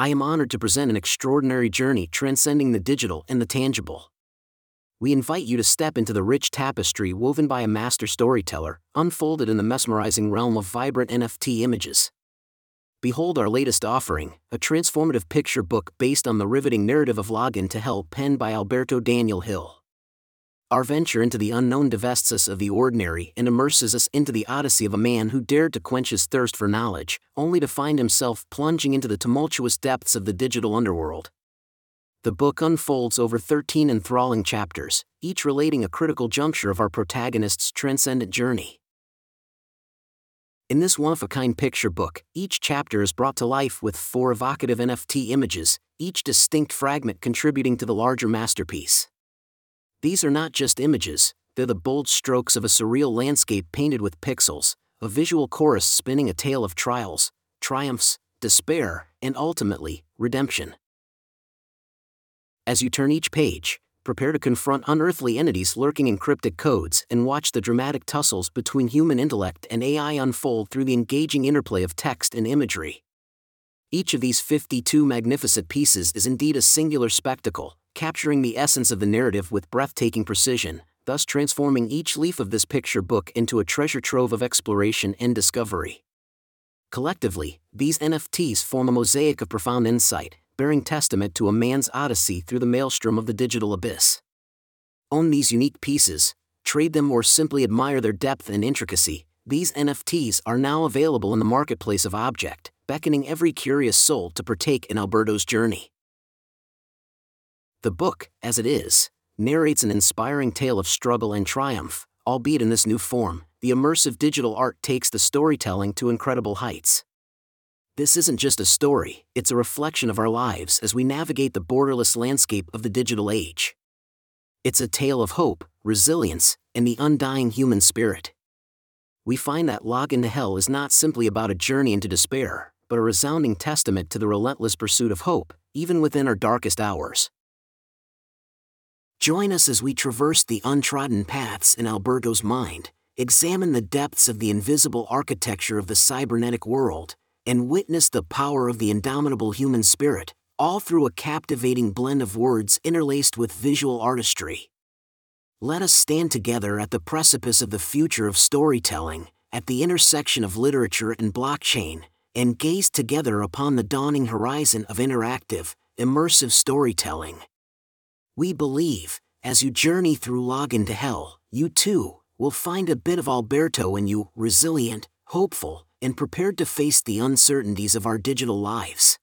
I am honored to present an extraordinary journey transcending the digital and the tangible. We invite you to step into the rich tapestry woven by a master storyteller, unfolded in the mesmerizing realm of vibrant NFT images. Behold our latest offering, a transformative picture book based on the riveting narrative of Login to Hell penned by Alberto Daniel Hill. Our venture into the unknown divests us of the ordinary and immerses us into the odyssey of a man who dared to quench his thirst for knowledge, only to find himself plunging into the tumultuous depths of the digital underworld. The book unfolds over 13 enthralling chapters, each relating a critical juncture of our protagonist's transcendent journey. In this one of a kind picture book, each chapter is brought to life with four evocative NFT images, each distinct fragment contributing to the larger masterpiece. These are not just images, they're the bold strokes of a surreal landscape painted with pixels, a visual chorus spinning a tale of trials, triumphs, despair, and ultimately, redemption. As you turn each page, prepare to confront unearthly entities lurking in cryptic codes and watch the dramatic tussles between human intellect and AI unfold through the engaging interplay of text and imagery. Each of these 52 magnificent pieces is indeed a singular spectacle, capturing the essence of the narrative with breathtaking precision, thus transforming each leaf of this picture book into a treasure trove of exploration and discovery. Collectively, these NFTs form a mosaic of profound insight, bearing testament to a man's odyssey through the maelstrom of the digital abyss. Own these unique pieces, trade them or simply admire their depth and intricacy, these NFTs are now available in the marketplace of objkt, beckoning every curious soul to partake in Alberto's journey. The book, as it is, narrates an inspiring tale of struggle and triumph, albeit in this new form, the immersive digital art takes the storytelling to incredible heights. This isn't just a story, it's a reflection of our lives as we navigate the borderless landscape of the digital age. It's a tale of hope, resilience, and the undying human spirit. We find that Login to Hell is not simply about a journey into despair, but a resounding testament to the relentless pursuit of hope, even within our darkest hours. Join us as we traverse the untrodden paths in Alberto's mind, examine the depths of the invisible architecture of the cybernetic world, and witness the power of the indomitable human spirit, all through a captivating blend of words interlaced with visual artistry. Let us stand together at the precipice of the future of storytelling, at the intersection of literature and blockchain, and gaze together upon the dawning horizon of interactive, immersive storytelling. We believe, as you journey through Login to Hell, you too will find a bit of Alberto in you, resilient, hopeful, and prepared to face the uncertainties of our digital lives.